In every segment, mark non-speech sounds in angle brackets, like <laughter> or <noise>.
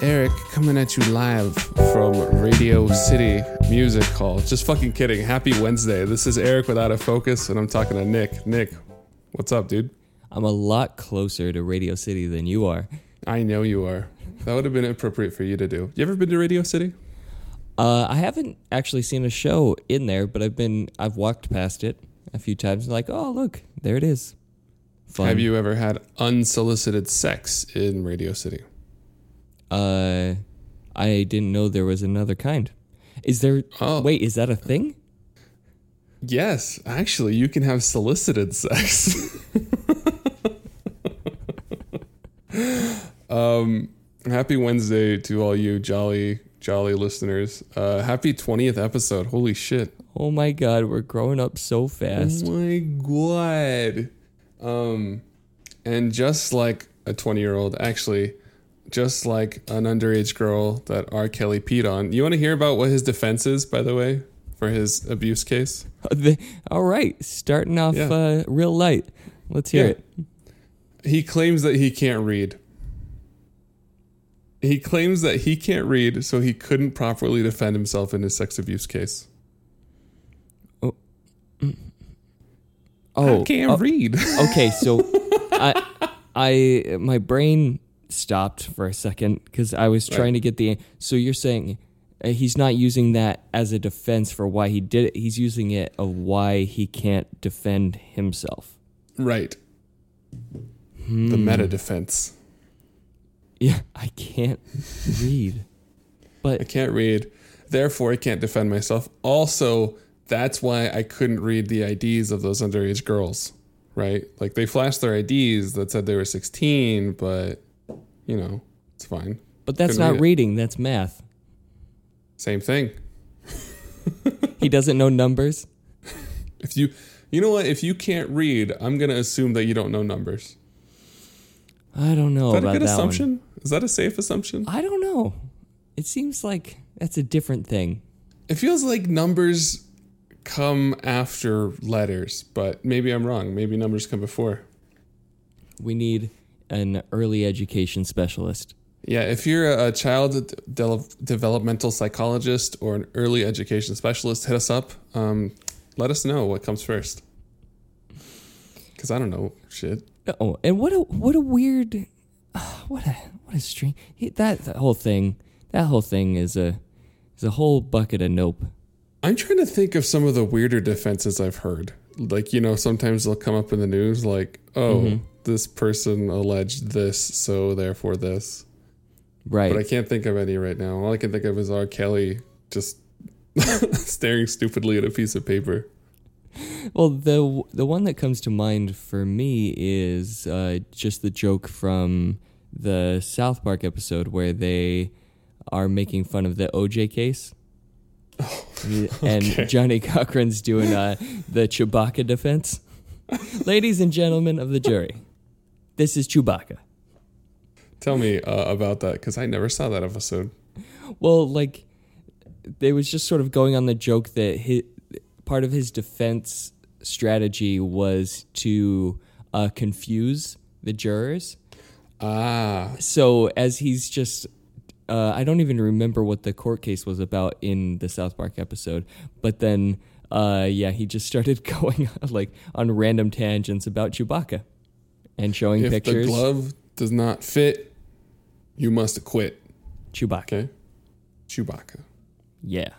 everybody. This is Eric coming at you live from Radio City Music Hall. Just fucking kidding. Happy Wednesday. This is Eric without a focus, and I'm talking to Nick. Nick, what's up, dude? I'm a lot closer to Radio City than you are. I know you are. That would have been appropriate for you to do. You ever been to Radio City? Uh, I haven't actually seen a show in there, but I've been I've walked past it a few times. Like, oh look, there it is. Fun. Have you ever had unsolicited sex in Radio City? Uh, I didn't know there was another kind. Is there? Oh. Wait, is that a thing? Yes, actually, you can have solicited sex. <laughs> um, happy Wednesday to all you jolly, jolly listeners. Uh, happy 20th episode. Holy shit. Oh my god, we're growing up so fast. Oh my god. Um, and just like a 20 year old, actually, just like an underage girl that R. Kelly peed on. You want to hear about what his defense is, by the way, for his abuse case? All right, starting off Yeah. uh, real light. Let's hear Yeah. it. He claims that he can't read. He claims that he can't read, so he couldn't properly defend himself in his sex abuse case. Oh, I can't oh, read. okay, so <laughs> I, I, my brain stopped for a second because I was trying to get the. So you're saying uh, he's not using that as a defense for why he did it. He's using it of why he can't defend himself. right. The Hmm. meta defense. Yeah, I can't read, But I can't read, therefore I can't defend myself. Also, that's why I couldn't read the IDs of those underage girls, right? Like they flashed their IDs that said they were 16, but you know, it's fine. but that's Couldn't not read it. reading. That's math. Same thing. He doesn't know numbers. <laughs> If you you know what, if you can't read, I'm going to assume that you don't know numbers. I don't know Is that a good that one. assumption? Is that a safe assumption? I don't know. It seems like that's a different thing. It feels like numbers come after letters, but maybe I'm wrong. Maybe numbers come before. We need an early education specialist. Yeah, if you're a child de- developmental psychologist or an early education specialist, hit us up. Um, let us know what comes first. Because I don't know shit. Oh, and what a what a weird, <sighs> what a what a strange that, that whole thing. That whole thing is a is a whole bucket of nope. I'm trying to think of some of the weirder defenses I've heard. Like, you know, sometimes they'll come up in the news like, oh, this person alleged this, so therefore this. Right. But I can't think of any right now. All I can think of is R. Kelly just <laughs> staring stupidly at a piece of paper. well, the the one that comes to mind for me is uh, just the joke from the South Park episode where they are making fun of the OJ case. <laughs> and okay. Johnnie Cochran's doing uh, the Chewbacca defense. <laughs> Ladies and gentlemen of the jury, this is Chewbacca. Tell me uh, about that because I never saw that episode. Well, like, they was just sort of going on the joke that his, part of his defense strategy was to uh, confuse the jurors. Ah, So as he's just, uh, I don't even remember what the court case was about in the South Park episode, but then, uh, yeah, he just started <laughs> going like on random tangents about Chewbacca and showing if pictures. If the glove does not fit, you must quit. Chewbacca. Okay, Chewbacca. Yeah.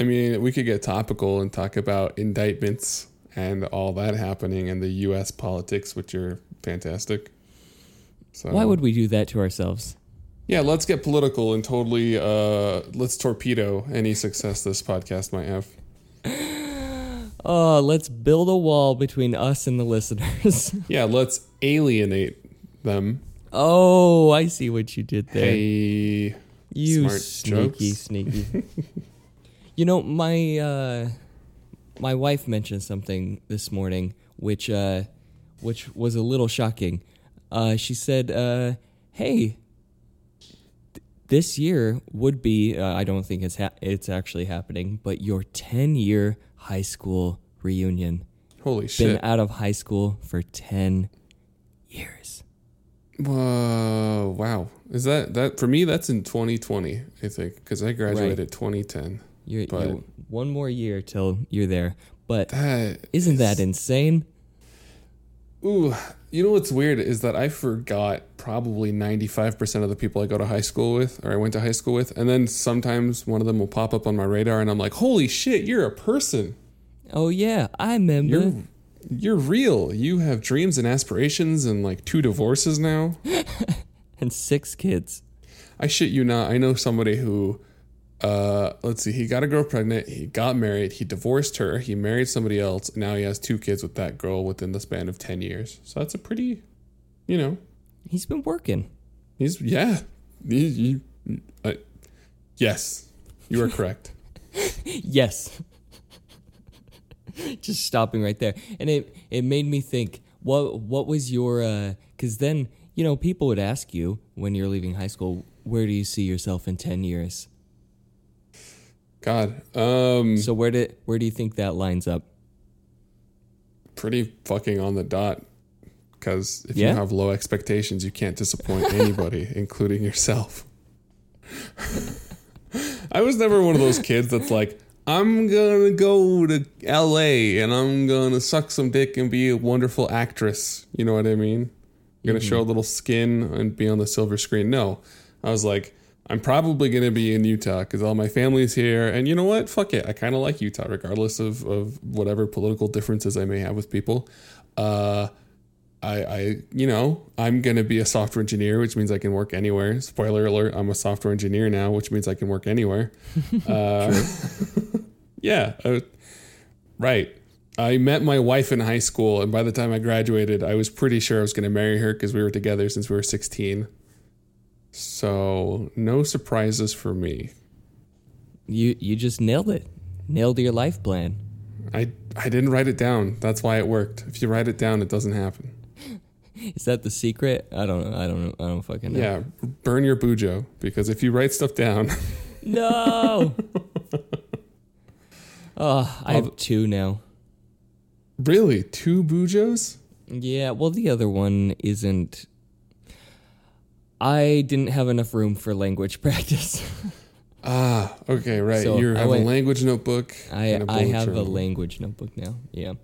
I mean, we could get topical and talk about indictments and all that happening in the U.S. politics, which are fantastic. So Why would we do that to ourselves? Yeah, let's get political and totally uh, let's torpedo any success this podcast might have. <gasps> Oh, let's build a wall between us and the listeners. <laughs> Yeah, let's alienate them. oh, I see what you did there. Hey, you smart sneaky, jokes. sneaky. <laughs> you know, my uh, my wife mentioned something this morning, which uh, which was a little shocking. Uh, she said, uh, "Hey, th- this year would be. Uh, I don't think it's ha- it's actually happening, but your ten year high school reunion. holy Been shit! Been out of high school for ten years. Whoa! Wow, is that that for me? That's in 2020, I think, because I graduated Right. 2010. You're, But- you're one more year till you're there. But That isn't is- that insane? Ooh, you know what's weird is that I forgot probably 95% of the people I go to high school with or I went to high school with. And then sometimes one of them will pop up on my radar and I'm like, holy shit, you're a person. Oh yeah, I remember. You're you're real. You have dreams and aspirations and like two divorces now. <laughs> and six kids. I shit you not. I know somebody who uh let's see, he got a girl pregnant, he got married, he divorced her, he married somebody else, and now he has two kids with that girl within the span of 10 years. So that's a pretty, you know, He's been working. He's yeah. He, he, uh, yes, you are correct. <laughs> Yes. <laughs> Just stopping right there. And it it made me think what what was your uh cuz then, you know, people would ask you when you're leaving high school, where do you see yourself in 10 years? God, um, So where did where do you think that lines up? pretty fucking on the dot. Because if Yeah? you have low expectations, you can't disappoint <laughs> anybody, including yourself. <laughs> I was never one of those kids that's like, I'm gonna go to LA and I'm gonna suck some dick and be a wonderful actress. You know what I mean? I'm gonna show a little skin and be on the silver screen. No, I was like, I'm probably gonna be in Utah because all my family's here, and you know what? Fuck it. I kind of like Utah, regardless of of whatever political differences I may have with people. Uh, I, I, you know, I'm gonna be a software engineer, which means I can work anywhere. Spoiler alert: I'm a software engineer now, which means I can work anywhere. <laughs> Uh, <laughs> yeah, uh, right. I met my wife in high school, and by the time I graduated, I was pretty sure I was gonna marry her because we were together since we were 16. So no surprises for me. You you just nailed it. Nailed your life plan. I I didn't write it down. That's why it worked. If you write it down, it doesn't happen. Is that the secret? I don't know. I don't know. I don't fucking know. Yeah, burn your bujo because if you write stuff down, <laughs> No. <laughs> oh, I have two now. really two bujos. Yeah, well, the other one isn't. I didn't have enough room for language <laughs> practice. Ah, okay, right. So you have a language notebook. I and a I have a language notebook now. Yeah.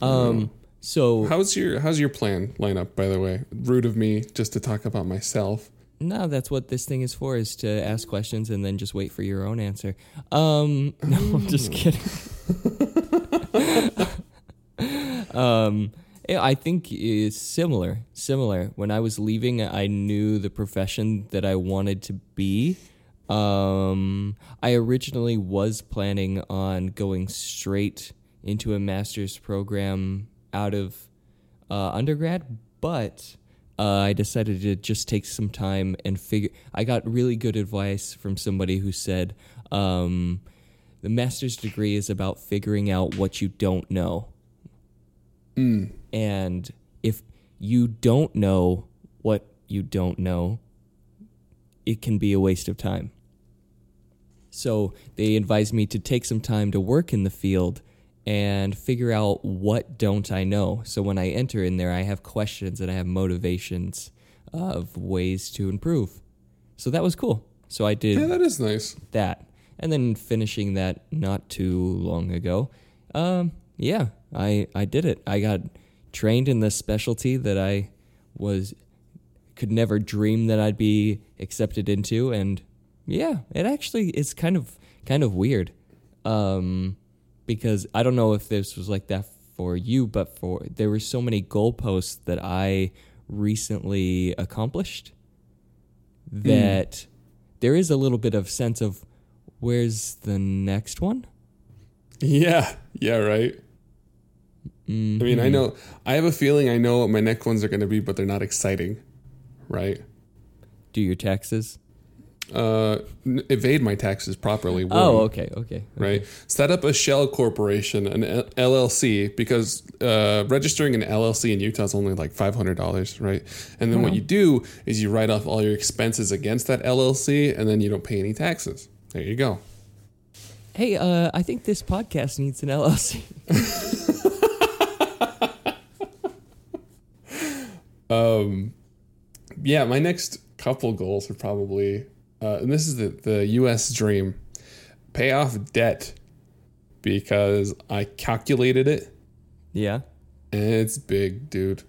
Um. So How's your How's your plan line up? By the way, rude of me just to talk about myself. no, that's what this thing is for: is to ask questions and then just wait for your own answer. Um. <laughs> No, I'm just kidding. <laughs> um. I think it's similar. Similar. When I was leaving, I knew the profession that I wanted to be. Um, I originally was planning on going straight into a master's program out of uh, undergrad, but uh, I decided to just take some time and figure. I got really good advice from somebody who said um, the master's degree is about figuring out what you don't know. And if you don't know what you don't know, it can be a waste of time. So they advised me to take some time to work in the field and figure out what don't I know. So when I enter in there, I have questions and I have motivations of ways to improve. So that was cool. So I did Yeah, that is nice. that. And then finishing that not too long ago. Um, yeah, I I did it. I got trained in the specialty that I was could never dream that I'd be accepted into and yeah, it actually is kind of kind of weird. Um because I don't know if this was like that for you, but for there were so many goalposts that I recently accomplished hmm. that there is a little bit of sense of where's the next one? Yeah, yeah, right. I mean, I mm-hmm. know. I have a feeling I know what my next ones are going to be, but they're not exciting, right? Do your taxes. Uh, evade my taxes properly. Oh, one, okay, okay. right? Set up a shell corporation, an LLC, because uh, registering an LLC in Utah is only like five hundred dollars, right? And then what you do is you write off all your expenses against that LLC, and then you don't pay any taxes. There you go. Hey, uh, I think this podcast needs an LLC. <laughs> um, yeah, my next couple goals are probably, uh, and this is the the U.S. dream, pay off debt, because I calculated it Yeah. and it's big, dude.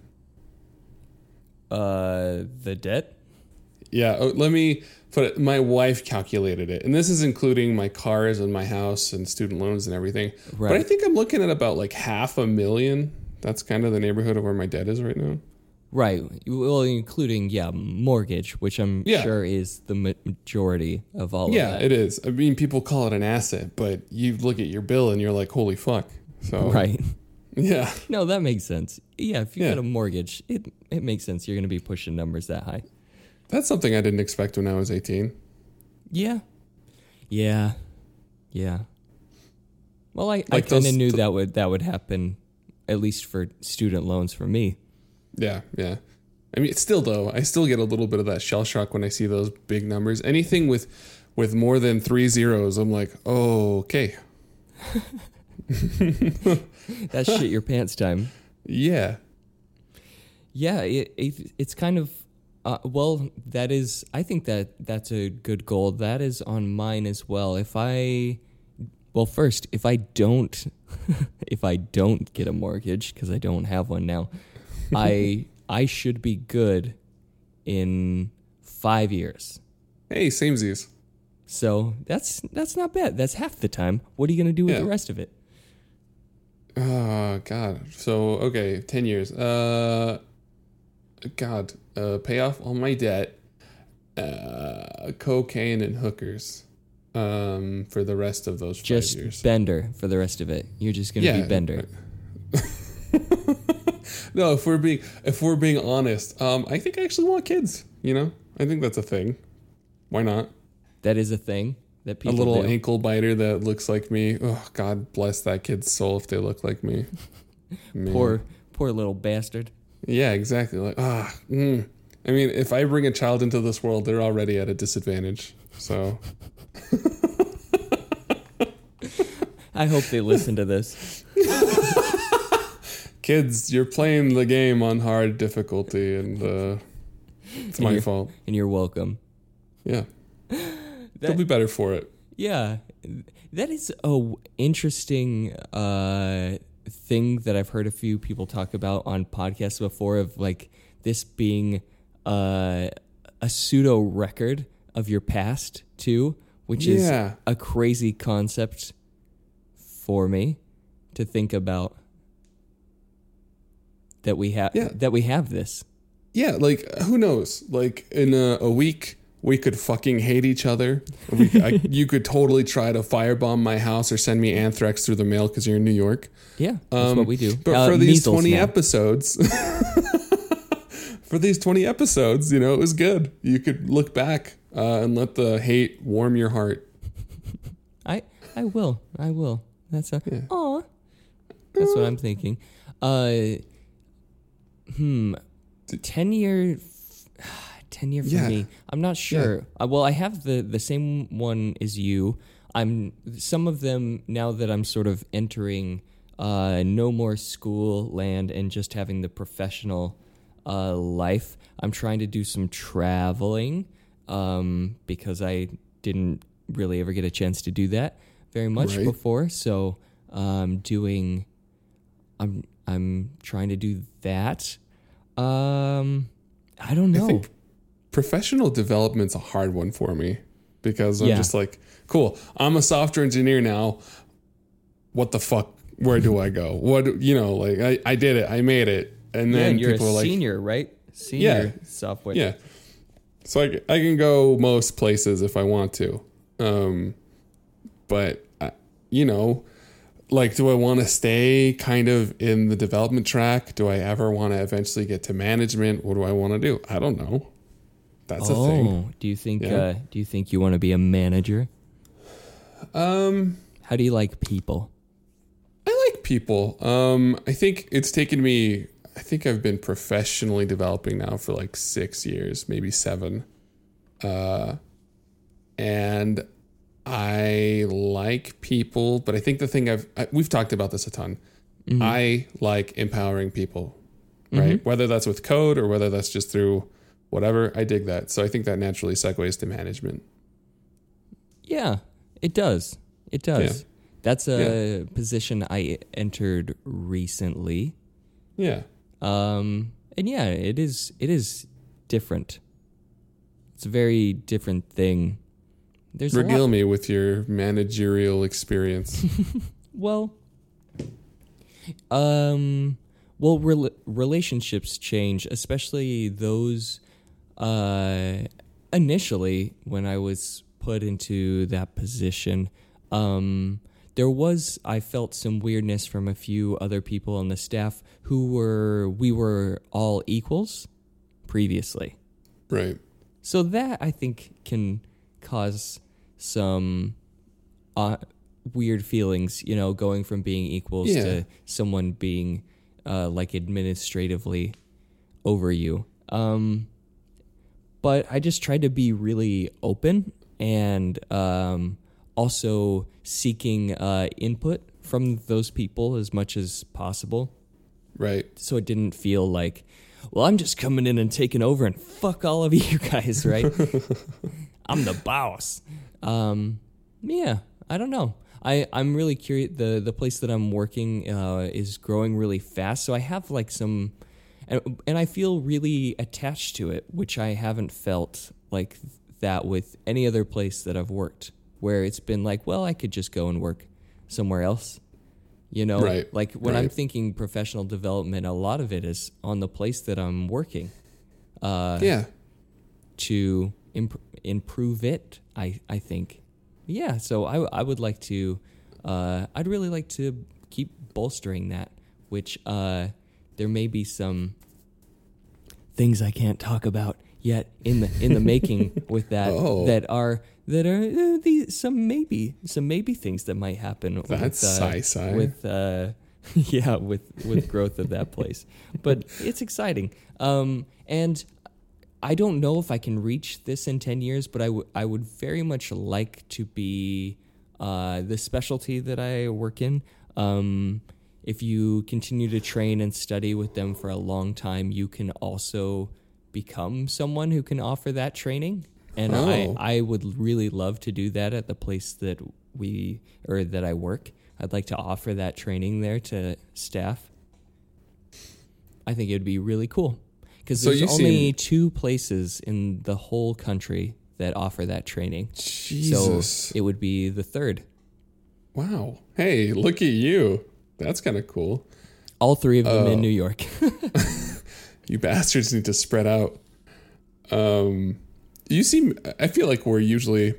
Uh, the debt. Yeah, oh, let me put it. My wife calculated it, and this is including my cars and my house and student loans and everything. Right. But I think I'm looking at about like half a million. That's kind of the neighborhood of where my debt is right now. Right. Well, including yeah, mortgage, which I'm Yeah. sure is the majority of all Yeah, of it is. I mean, people call it an asset, but you look at your bill and you're like, holy fuck. So. <laughs> Right. yeah. No, that makes sense. Yeah, if you Yeah. get a mortgage, it it makes sense. You're going to be pushing numbers that high. That's something I didn't expect when I was 18. Yeah. Yeah. Yeah. Well, I, I kind of knew th- that would that would happen, at least for student loans for me. Yeah, yeah. I mean, still though, I still get a little bit of that shell shock when I see those big numbers. Anything with with more than three zeros, I'm like, oh, okay, <laughs> That's shit your pants time. yeah, Yeah, it, it it's kind of uh, well. That is, I think that that's a good goal. That is on mine as well. If I, well, first, if I don't, <laughs> if I don't get a mortgage because I don't have one now, I <laughs> I should be good in five years. Hey, samesies. So that's that's not bad. That's half the time. What are you gonna do with Yeah. the rest of it? Oh God. So okay, ten years. Uh, God. Uh, pay off all my debt. Uh, cocaine and hookers. Um, for the rest of those five Just years. Bender for the rest of it. You're just gonna Yeah. be Bender. <laughs> No, if we're being if we're being honest, um, I think I actually want kids. You know, I think that's a thing. Why not? That is a thing that people. A little do. ankle biter that looks like me. Oh, God bless that kid's soul if they look like me. <laughs> Poor, poor little bastard. Yeah, exactly. Like ah. Mm. I mean, if I bring a child into this world, they're already at a disadvantage. So <laughs> I hope they listen to this. <laughs> kids, you're playing the game on hard difficulty, and uh, it's my fault. And you're welcome. Yeah, <gasps> they'll be better for it. yeah, that is a w- interesting uh, thing that I've heard a few people talk about on podcasts before. Of like this being uh, a pseudo record of your past too, which is a crazy concept for me to think about. That we have Yeah. that we have this. Yeah, like who knows? Like in a, a week, we could fucking hate each other. We, I, <laughs> you could totally try to firebomb my house or send me anthrax through the mail because you're in New York. Yeah, that's Um, what we do. But Uh, for these 20 now. episodes, <laughs> for these 20 episodes, you know, it was good. You could look back uh, and let the hate warm your heart. I I will. I will. That's a Yeah. aw. That's what I'm thinking. Uh hmm. Ten year <sighs> ten year for Yeah. me. I'm not sure. Uh, well I have the the same one as you. I'm some of them now that I'm sort of entering uh no more school land and just having the professional uh life. I'm trying to do some traveling um because I didn't really ever get a chance to do that very much Right. before. So um doing I'm I'm trying to do that. Um I don't know. think Professional development's a hard one for me because I'm Yeah. just like, cool, I'm a software engineer now. What the fuck? Where do I go? What, you know, like I, I did it, I made it. And yeah, then and you're people a are like, senior, right? Senior yeah, software. Yeah. So I, I can go most places if I want to. Um, but, I, you know, like, do I want to stay kind of in the development track? Do I ever want to eventually get to management? What do I want to do? I don't know. That's a thing. Oh, do you think Yeah. uh do you think you want to be a manager? Um, How do you like people? I like people. Um, I think it's taken me. I think I've been professionally developing now for like six years, maybe seven. Uh, and I like people, but I think the thing I've I, we've talked about this a ton. I like empowering people, right? Whether that's with code or whether that's just through whatever. I dig that. So I think that naturally segues to management. Yeah, it does. It does. Yeah. That's a position I entered recently. Yeah. Um, and yeah, it is. It is different. It's a very different thing. There's Regale me with your managerial experience. <laughs> well, um, well, rel- relationships change, especially those. Uh, initially, when I was put into that position, um, there was I felt some weirdness from a few other people on the staff who were we were all equals previously. right. So that I think can cause some uh, weird feelings, you know, going from being equals Yeah. to someone being uh, like administratively over you. Um, but I just tried to be really open and um, also seeking uh, input from those people as much as possible Right. so it didn't feel like, well, I'm just coming in and taking over and fuck all of you guys, right? <laughs> I'm the boss. Um, yeah, I don't know. I, I'm really curious. The, the place that I'm working uh, is growing really fast. So I have like some, and, and I feel really attached to it, which I haven't felt like that with any other place that I've worked, where it's been like, well, I could just go and work somewhere else. You know, Right, like when I'm thinking professional development, a lot of it is on the place that I'm working uh, yeah. to imp- improve it. I I think, yeah. So I I would like to, uh, I'd really like to keep bolstering that. Which uh, there may be some things I can't talk about yet in the in the making <laughs> with that Oh. that are that are uh, the some maybe some maybe things that might happen That's with, uh, sci-fi. with uh, yeah with with growth of that place but it's exciting um and I don't know if I can reach this in 10 years but I would I would very much like to be uh the specialty that I work in um if you continue to train and study with them for a long time you can also become someone who can offer that training and Oh. I I would really love to do that at the place that we or that I work. I'd like to offer that training there to staff. I think it would be really cool because So there's only seem- two places in the whole country that offer that training. Jesus. So it would be the third. wow. Hey, look at you. That's kind of cool. All three of them Oh. in New York. <laughs> You bastards need to spread out. Um, you seem. I feel like we're usually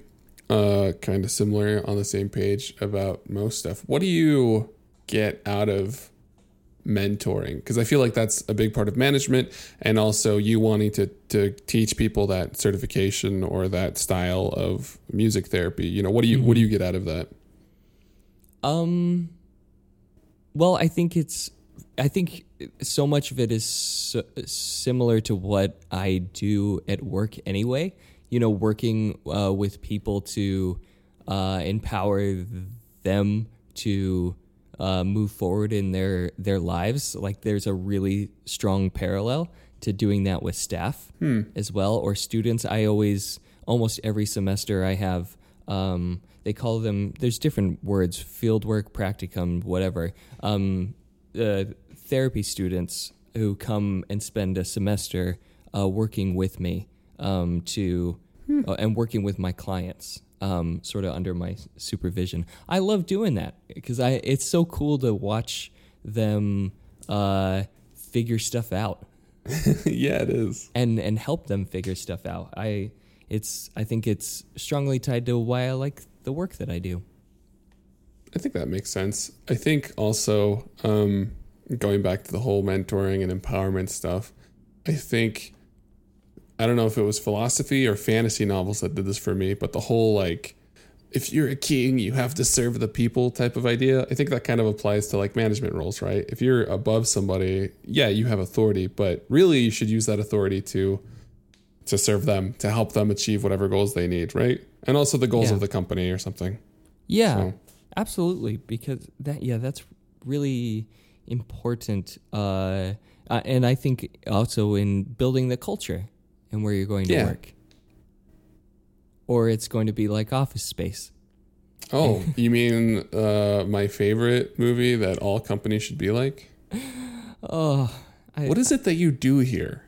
uh, kind of similar on the same page about most stuff. What do you get out of mentoring? Because I feel like that's a big part of management, and also you wanting to to teach people that certification or that style of music therapy. You know, what do you what do you get out of that? Um. Well, I think it's. I think so much of it is so, similar to what I do at work anyway. You know, working uh, with people to uh, empower them to uh, move forward in their their lives. Like, there's a really strong parallel to doing that with staff as well or students. I always almost every semester I have um, they call them there's different words fieldwork practicum whatever um, uh, therapy students who come and spend a semester uh, working with me um, to uh, and working with my clients um, sort of under my supervision i love doing that because i it's so cool to watch them uh, figure stuff out <laughs> yeah, it is. and and help them figure stuff out. I it's I think it's strongly tied to why I like the work that I do. I think that makes sense. I think also um, going back to the whole mentoring and empowerment stuff, I think I don't know if it was philosophy or fantasy novels that did this for me, but the whole like if you're a king, you have to serve the people type of idea. I think that kind of applies to like management roles, right? If you're above somebody, yeah, you have authority, but really you should use that authority to to serve them, to help them achieve whatever goals they need, right? And also the goals Yeah. of the company or something. Yeah, So- absolutely. Because that yeah, that's really important. Uh, uh, and I think also in building the culture and where you're going to Yeah. work. Or it's going to be like Office Space. Oh, <laughs> you mean uh, my favorite movie that all companies should be like? Oh, I, What is it that you do here?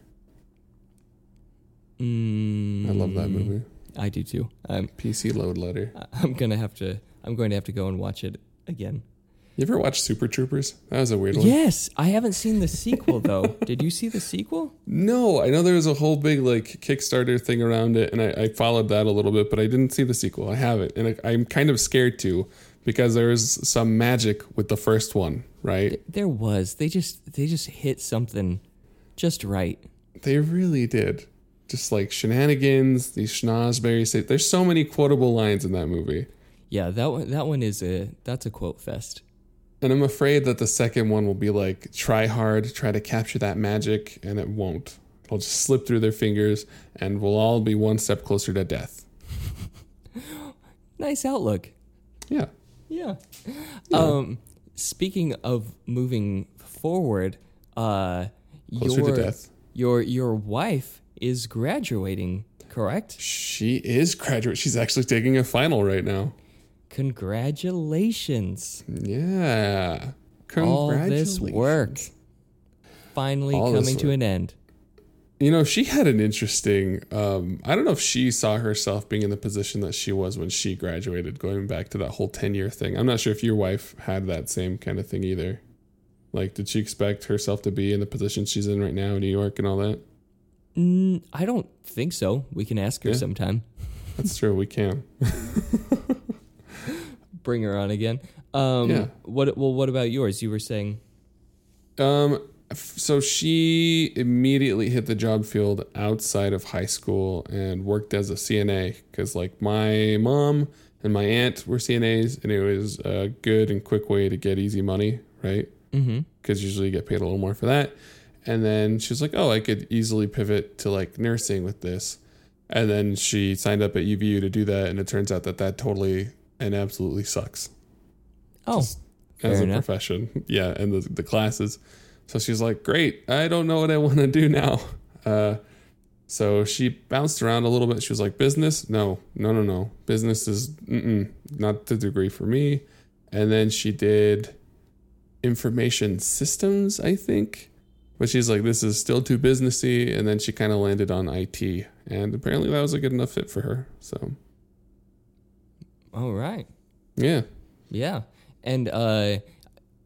Mm, I love that movie. I do too. I'm PC Load Letter. <laughs> I'm gonna have to. I'm going to have to go and watch it again. You ever watch Super Troopers? That was a weird one. Yes, I haven't seen the sequel though. <laughs> Did you see the sequel? No, I know there was a whole big like Kickstarter thing around it, and I, I followed that a little bit, but I didn't see the sequel. I haven't, and I, I'm kind of scared to because there was some magic with the first one, right? There was. They just they just hit something just right. They really did. Just like shenanigans, these schnozberries. say- There's so many quotable lines in that movie. Yeah, that one that one is a that's a quote fest. And I'm afraid that the second one will be like try hard, try to capture that magic, and it won't. It'll just slip through their fingers, and we'll all be one step closer to death. <laughs> Nice outlook. Yeah. Yeah. Um speaking of moving forward, uh Closer your to death. your your wife is graduating, correct? She is graduate. She's actually taking a final right now. Congratulations. Yeah. All this work finally All coming to an end. You know, she had an interesting. Um, I don't know if she saw herself being in the position that she was when she graduated, going back to that whole 10 year thing. I'm not sure if your wife had that same kind of thing either. Like, did she expect herself to be in the position she's in right now in New York and all that? Mm, I don't think so. We can ask her Yeah. sometime. That's true. We can. <laughs> Bring her on again. Um, Yeah. What? Well, what about yours? You were saying. Um, so she immediately hit the job field outside of high school and worked as a CNA because, like, my mom and my aunt were CNAs, and it was a good and quick way to get easy money, right? Mm-hmm. Because usually you get paid a little more for that. And then she was like, "Oh, I could easily pivot to like nursing with this." And then she signed up at UVU to do that, and it turns out that that totally and absolutely sucks Oh, as fair a enough. profession. Yeah, and the the classes. So she's like, "Great, I don't know what I want to do now." <laughs> Uh, so she bounced around a little bit. She was like, "Business? No, no, no, no. Business is not the degree for me." And then she did information systems, I think. But she's like, "This is still too businessy." And then she kind of landed on IT, and apparently that was a good enough fit for her. So all right. yeah, Yeah, and uh,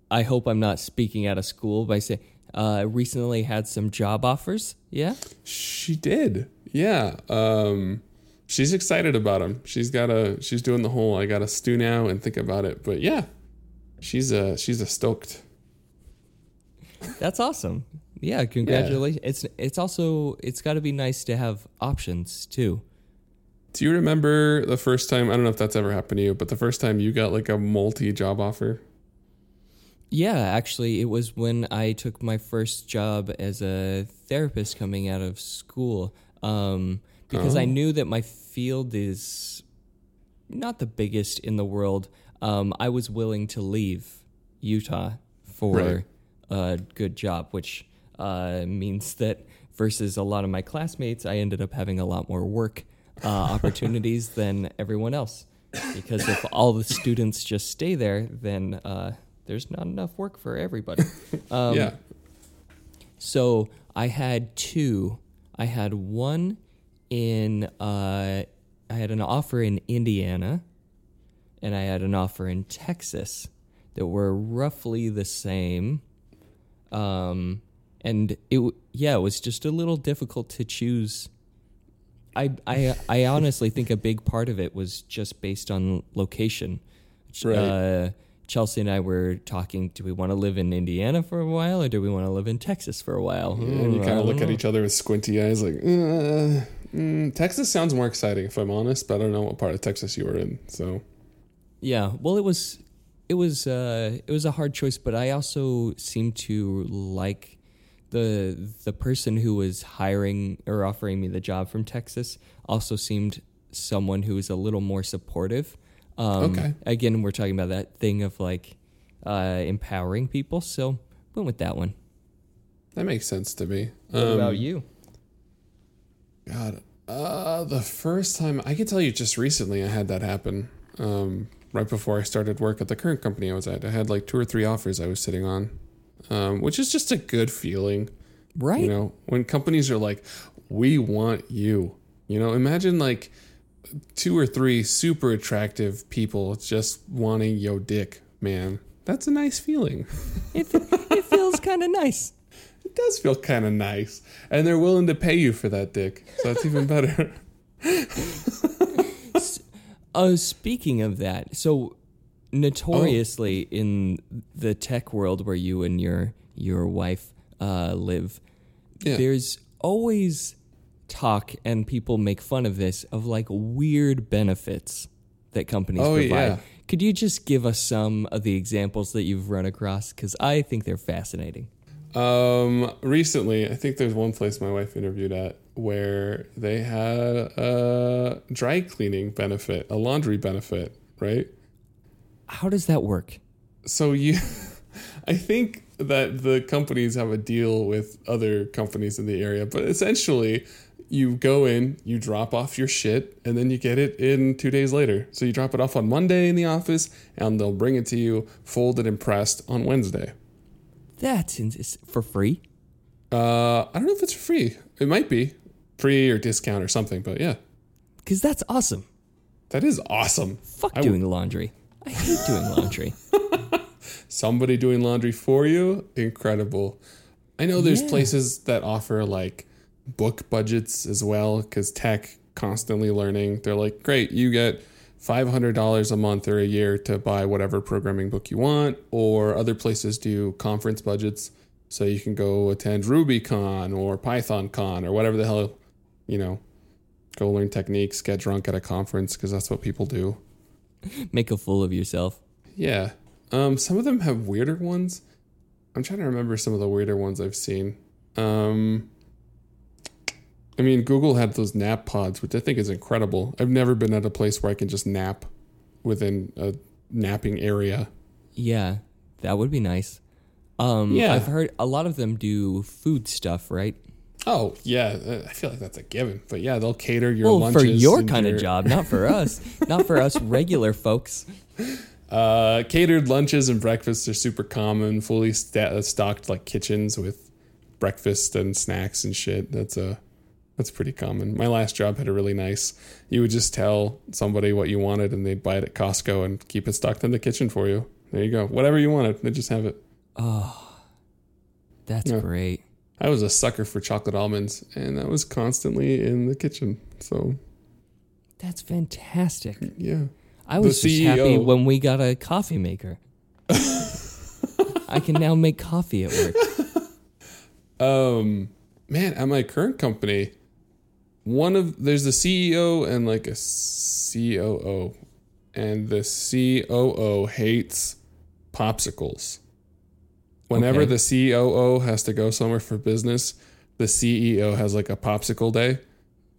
I hope I'm not speaking out of school by saying uh, recently had some job offers. Yeah. She did. Yeah. Um she's excited about them. She's got a she's doing the whole I got to stew now and think about it. But yeah. She's a she's a stoked. That's awesome. Yeah, congratulations. It's it's also it's got to be nice to have options too. Do you remember the first time I don't know if that's ever happened to you, but the first time you got like a multi job offer? Yeah, actually, it was when I took my first job as a therapist coming out of school. Um, because I Oh. knew that my field is not the biggest in the world. Um, I was willing to leave Utah for Right. a good job, which uh, means that versus a lot of my classmates, I ended up having a lot more work uh, opportunities <laughs> than everyone else. Because if all the students just stay there, then uh, there's not enough work for everybody. <laughs> Um, yeah. So I had two. I had one in. Uh, I had an offer in Indiana, and I had an offer in Texas that were roughly the same. Um, and it yeah, it was just a little difficult to choose. I I I honestly think a big part of it was just based on location. Right. Uh, Chelsea and I were talking. Do we want to live in Indiana for a while, or do we want to live in Texas for a while? And you kind of look don't at each other with squinty eyes like, uh, mm, Texas sounds more exciting if I'm honest, but I don't know what part of Texas you were in. So Yeah, well, it was, it was, uh, it was a hard choice, but I also seem to like the the person who was hiring or offering me the job from Texas. Also seemed someone who was a little more supportive. Um, Okay. Again, we're talking about that thing of like uh, empowering people, so went with that one. that makes sense to me. What Um, about you? God, uh, the first time I can tell you just recently I had that happen. Um, right before I started work at the current company I was at, I had like two or three offers I was sitting on, um, which is just a good feeling. Right? You know, when companies are like, "We want you," you know, imagine like two or three super attractive people just wanting your dick, man. That's a nice feeling. it, it feels kind of nice. It does feel kind of nice, and they're willing to pay you for that dick, so that's even better. <laughs> Uh, speaking of that, so notoriously in the tech world where you and your your wife uh, live, Yeah. there's always talk and people make fun of this of like weird benefits that companies Oh, provide. yeah. Could you just give us some of the examples that you've run across? Because I think they're fascinating. Um, recently, I think there's one place my wife interviewed at where they had a dry cleaning benefit, a laundry benefit, right? How does that work? So you, <laughs> I think that the companies have a deal with other companies in the area, but essentially, you go in, you drop off your shit, and then you get it in two days later. So you drop it off on Monday in the office, and they'll bring it to you folded and pressed on Wednesday. That's in- for free. Uh, I don't know if it's free. It might be free or discount or something, but yeah, Because that's awesome. that is awesome. Fuck I doing laundry. I hate doing laundry. <laughs> Somebody doing laundry for you, incredible. I know there's Yeah. places that offer like book budgets as well because tech constantly learning. They're like, great, you get $500 a month or a year to buy whatever programming book you want, or other places do conference budgets. So you can go attend RubyCon or PythonCon or whatever the hell, you know, go learn techniques, get drunk at a conference because that's what people do. <laughs> Make a fool of yourself. Yeah. Um, some of them have weirder ones. I'm trying to remember some of the weirder ones I've seen. Um, I mean, Google had those nap pods, which I think is incredible. I've never been at a place where I can just nap within a napping area. Yeah, that would be nice. Um, Yeah. I've heard a lot of them do food stuff, right? Oh yeah, uh, I feel like that's a given. But yeah, they'll cater your well, lunches for your kind your- of job, not for us, not for us regular folks. <laughs> Uh, catered lunches and breakfasts are super common. Fully sta- stocked like kitchens with breakfast and snacks and shit. That's a that's pretty common. My last job had a really nice. You would just tell somebody what you wanted, and they'd buy it at Costco and keep it stocked in the kitchen for you. There you go. Whatever you wanted, they just have it. Oh, that's Yeah. great. I was a sucker for chocolate almonds, and that was constantly in the kitchen. So That's fantastic. yeah, I was just happy when we got a coffee maker. I can now make coffee at work. <laughs> Um, man, at my current company, one of there's the CEO and like a COO, and the COO hates popsicles. Whenever Okay. the COO has to go somewhere for business, the CEO has like a popsicle day.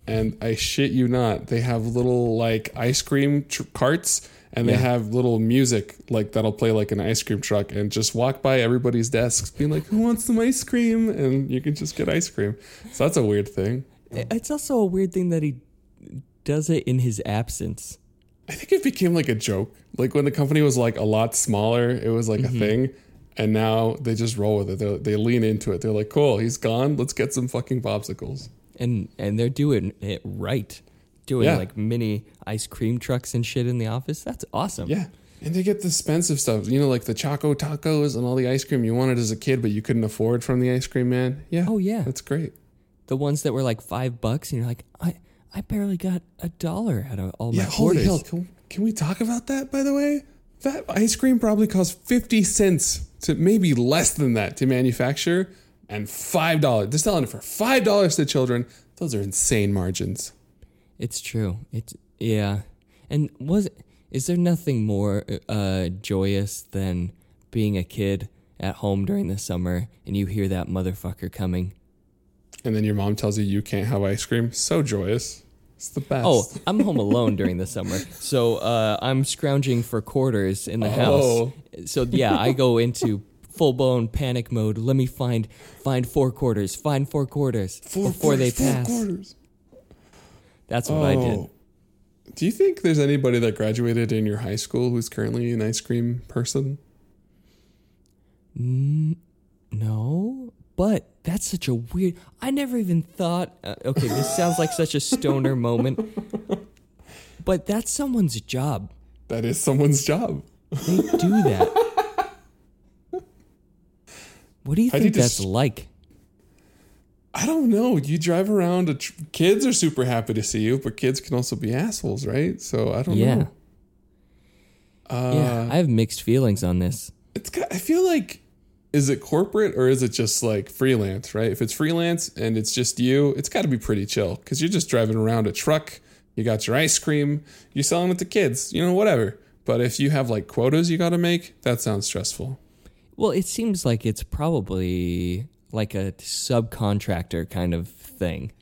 And I shit you not, they have little like ice cream tr- carts and they Yeah. have little music like that'll play like an ice cream truck and just walk by everybody's desks being like, Who wants some ice cream? And you can just get ice cream. So that's a weird thing. It's also a weird thing that he does it in his absence. I think it became like a joke. Like when the company was like a lot smaller, it was like a mm-hmm. thing. And now they just roll with it. They, they lean into it. They're like, cool, he's gone. Let's get some fucking popsicles. and and they're doing it right, doing Yeah. like mini ice cream trucks and shit in the office. That's awesome. Yeah. And they get the expensive stuff, you know, like the Choco Tacos and all the ice cream you wanted as a kid, but you couldn't afford from the ice cream man. Yeah. Oh yeah, That's great. the ones that were like five bucks, and you're like, I I barely got a dollar out of all my Yeah, holy orders. hell. Can, can we talk about that, by the way? That ice cream probably cost 50 cents to maybe less than that to manufacture and $5. They're selling it for $5 to children. Those are insane margins. It's true. It's yeah. And was is there nothing more uh, joyous than being a kid at home during the summer and you hear that motherfucker coming? And then your mom tells you you can't have ice cream. So joyous. It's the best. Oh, I'm home alone during the summer, <laughs> so uh, I'm scrounging for quarters in the Oh. house. So yeah, I go into <laughs> full blown panic mode. Let me find find four quarters. Find four quarters Four before they quarters, four pass. quarters. That's what I did. Oh. Do you think there's anybody that graduated in your high school who's currently an ice cream person? No, but that's such a weird. I never even thought. Uh, okay, this sounds like such a stoner moment, but that's someone's job. That is someone's job. They do that. What do you How think you that's just- like? I don't know. You drive around, a tr- kids are super happy to see you, but kids can also be assholes, right? So I don't Yeah, know. Uh, yeah. I have mixed feelings on this. it's I feel like is it corporate or is it just like freelance, right? If it's freelance and it's just you, it's got to be pretty chill cuz you're just driving around a truck, you got your ice cream, you're selling it to kids, you know, whatever. But if you have like quotas you got to make, that sounds stressful. Well, it seems like it's probably like a subcontractor kind of thing.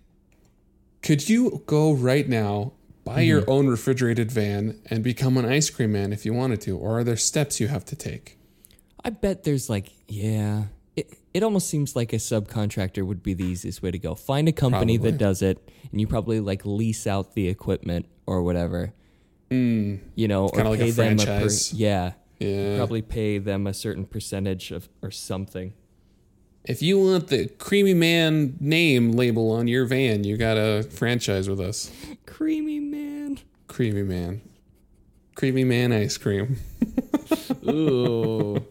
Could you go right now, buy your mm-hmm. own refrigerated van and become an ice cream man if you wanted to or are there steps you have to take? I bet there's like, yeah. It, it almost seems like a subcontractor would be the easiest way to go. Find a company Probably. that does it, and you probably like lease out the equipment or whatever. Hmm. you know, or kinda like a pay them a per, yeah, Yeah. probably pay them a certain percentage of or something. If you want the Creamy Man name label on your van, you got to franchise with us. Creamy man. Creamy Man. Creamy Man ice cream. <laughs> Ooh,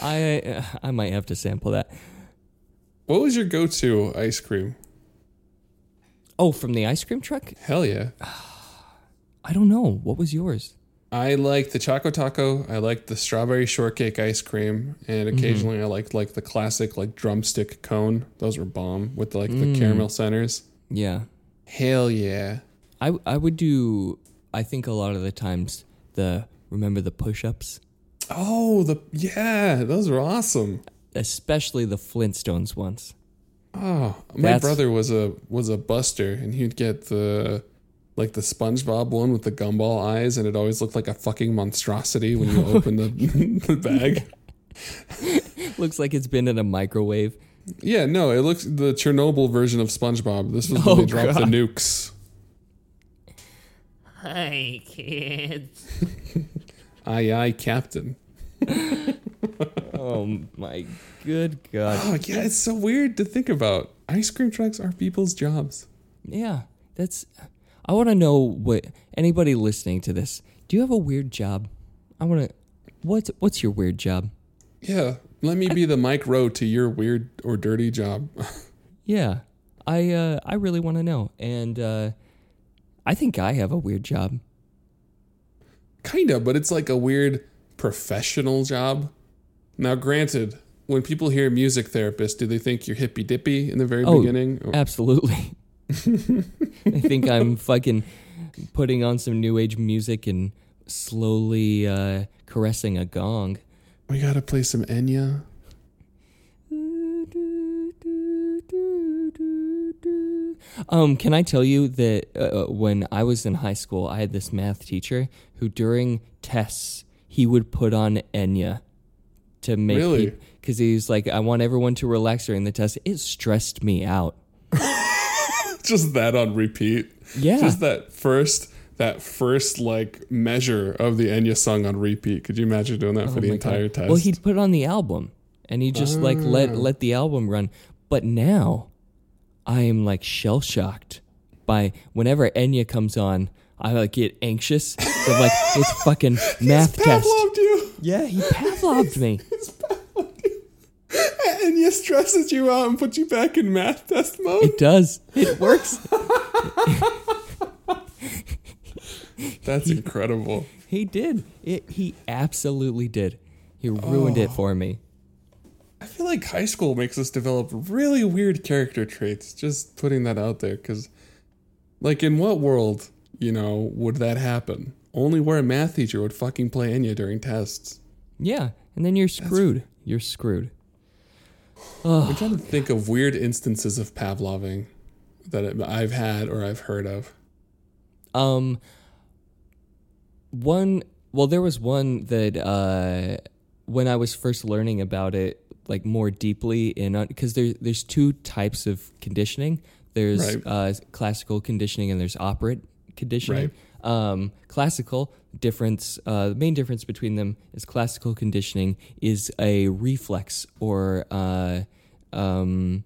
I I might have to sample that. What was your go to ice cream? Oh, from the ice cream truck? Hell yeah. <sighs> I don't know. What was yours? I liked the Choco Taco. I liked the strawberry shortcake ice cream. And mm-hmm. occasionally I liked like the classic like drumstick cone. Those were bomb with like the mm. caramel centers. Yeah, Hell yeah. I I would do. I think a lot of the times the remember the push-ups, Oh, the yeah, those were awesome. especially the Flintstones ones. Oh, my That's- brother was a was a buster, and he'd get the like the SpongeBob one with the gumball eyes, and it always looked like a fucking monstrosity when you <laughs> open the, <laughs> the bag. <laughs> Looks like it's been in a microwave. Yeah, no, it looks the Chernobyl version of SpongeBob. This was when Oh, they dropped the nukes. Hi, kids. Aye, aye, Captain. <laughs> Oh my good god. Oh yeah, it's so weird to think about. Ice cream trucks are people's jobs. Yeah, that's. I want to know what anybody listening to this. Do you have a weird job? I want to. What's what's your weird job? Yeah, let me be the Mike Rowe to your weird or dirty job. <laughs> Yeah, I uh, I really want to know, and uh, I think I have a weird job. Kind of, but it's like a weird professional job. Now, granted, when people hear music therapist, do they think you're hippy dippy in the very Oh, beginning? Or- Absolutely. <laughs> I think I'm fucking putting on some new age music and slowly uh, caressing a gong. we gotta play some Enya. Um, can I tell you that uh, when I was in high school, I had this math teacher who, during tests, he would put on Enya to make Really? because he was like, "I want everyone to relax during the test." It stressed me out. <laughs> Just that on repeat. Yeah. Just that first, that first like measure of the Enya song on repeat. Could you imagine doing that for the Oh my God. entire test? Well, he'd put it on the album, and he just like let let the album run. But now, I am like shell shocked by whenever Enya comes on. I like get anxious. I'm like, it's fucking <laughs> math test. He Pavloved you. Yeah, he Pavloved me. <laughs> Enya stresses you out and puts you back in math test mode. It does. It works. <laughs> That's incredible. He did. It. He absolutely did. He ruined it oh. for me. I feel like high school makes us develop really weird character traits. Just putting that out there, because, like, in what world, you know, would that happen? Only where a math teacher would fucking play Enya during tests. Yeah, and then you're screwed. You're screwed. I'm trying to think of weird instances of Pavloving that I've had or I've heard of. Um, one. Well, there was one that uh, when I was first learning about it, like more deeply in because there there's two types of conditioning. There's Right. uh, classical conditioning and there's operant conditioning. Um, classical difference, uh, the main difference between them is classical conditioning is a reflex or uh, um,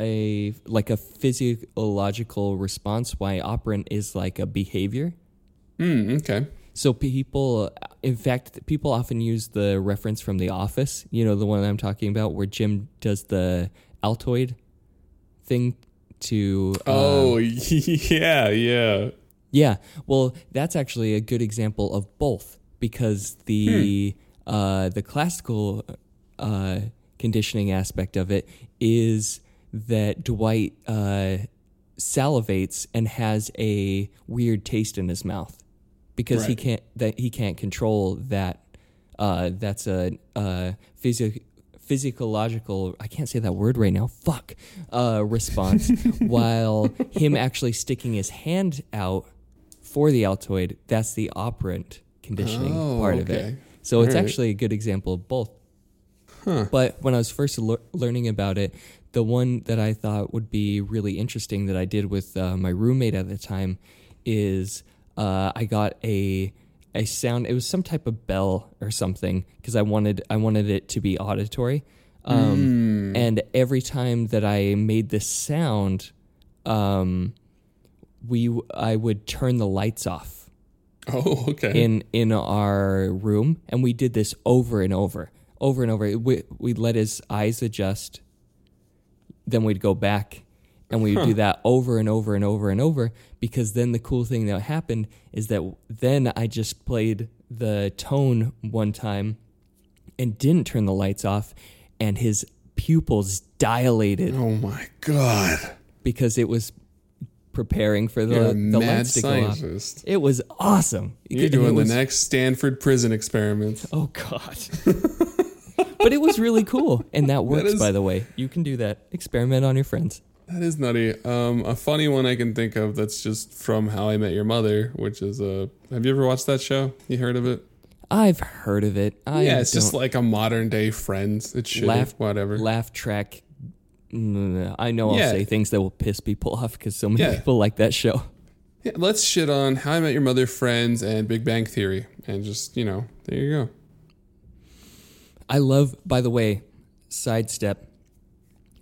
a like a physiological response. Why operant is like a behavior. Hmm. Okay. So people, in fact, people often use the reference from The Office. You know, the one I'm talking about, where Jim does the Altoid thing to. Oh <laughs> yeah, yeah. yeah. Well, that's actually a good example of both because the uh, the classical uh, conditioning aspect of it is that Dwight uh, salivates and has a weird taste in his mouth because he can't that he can't control that. Uh, that's a uh, physio- physiological I can't say that word right now. Fuck. Uh, response <laughs> while him actually sticking his hand out for the Altoid, that's the operant conditioning Oh, part of it. okay. So it's Alright. actually a good example of both. But when I was first lear- learning about it, the one that I thought would be really interesting that I did with uh, my roommate at the time is uh, I got a a sound. It was some type of bell or something because I wanted I wanted it to be auditory. Um, And every time that I made this sound, um, we I would turn the lights off Oh, <laughs> okay. in in our room, and we did this over and over, over and over. We we'd let his eyes adjust, then we'd go back, and we'd do that over and over and over and over. Because then the cool thing that happened is that then I just played the tone one time, and didn't turn the lights off, and his pupils dilated oh my god. because it was preparing for the the lights to go off. It was awesome. You're doing was- the next Stanford prison experiment. <laughs> Oh God. but it was really cool, and that works. is- by the way, you can do that. Experiment on your friends. That is nutty. Um, a funny one I can think of that's just from How I Met Your Mother, which is a. Have you ever watched that show? You heard of it? I've heard of it. I yeah, it's just like a modern day Friends. It's shitty, Laugh- whatever. laugh track. Mm, I know I'll Yeah. say things that will piss people <laughs> off because so many Yeah. people like that show. Yeah, let's shit on How I Met Your Mother, Friends, and Big Bang Theory, and just you know, there you go. I love, by the way, sidestep.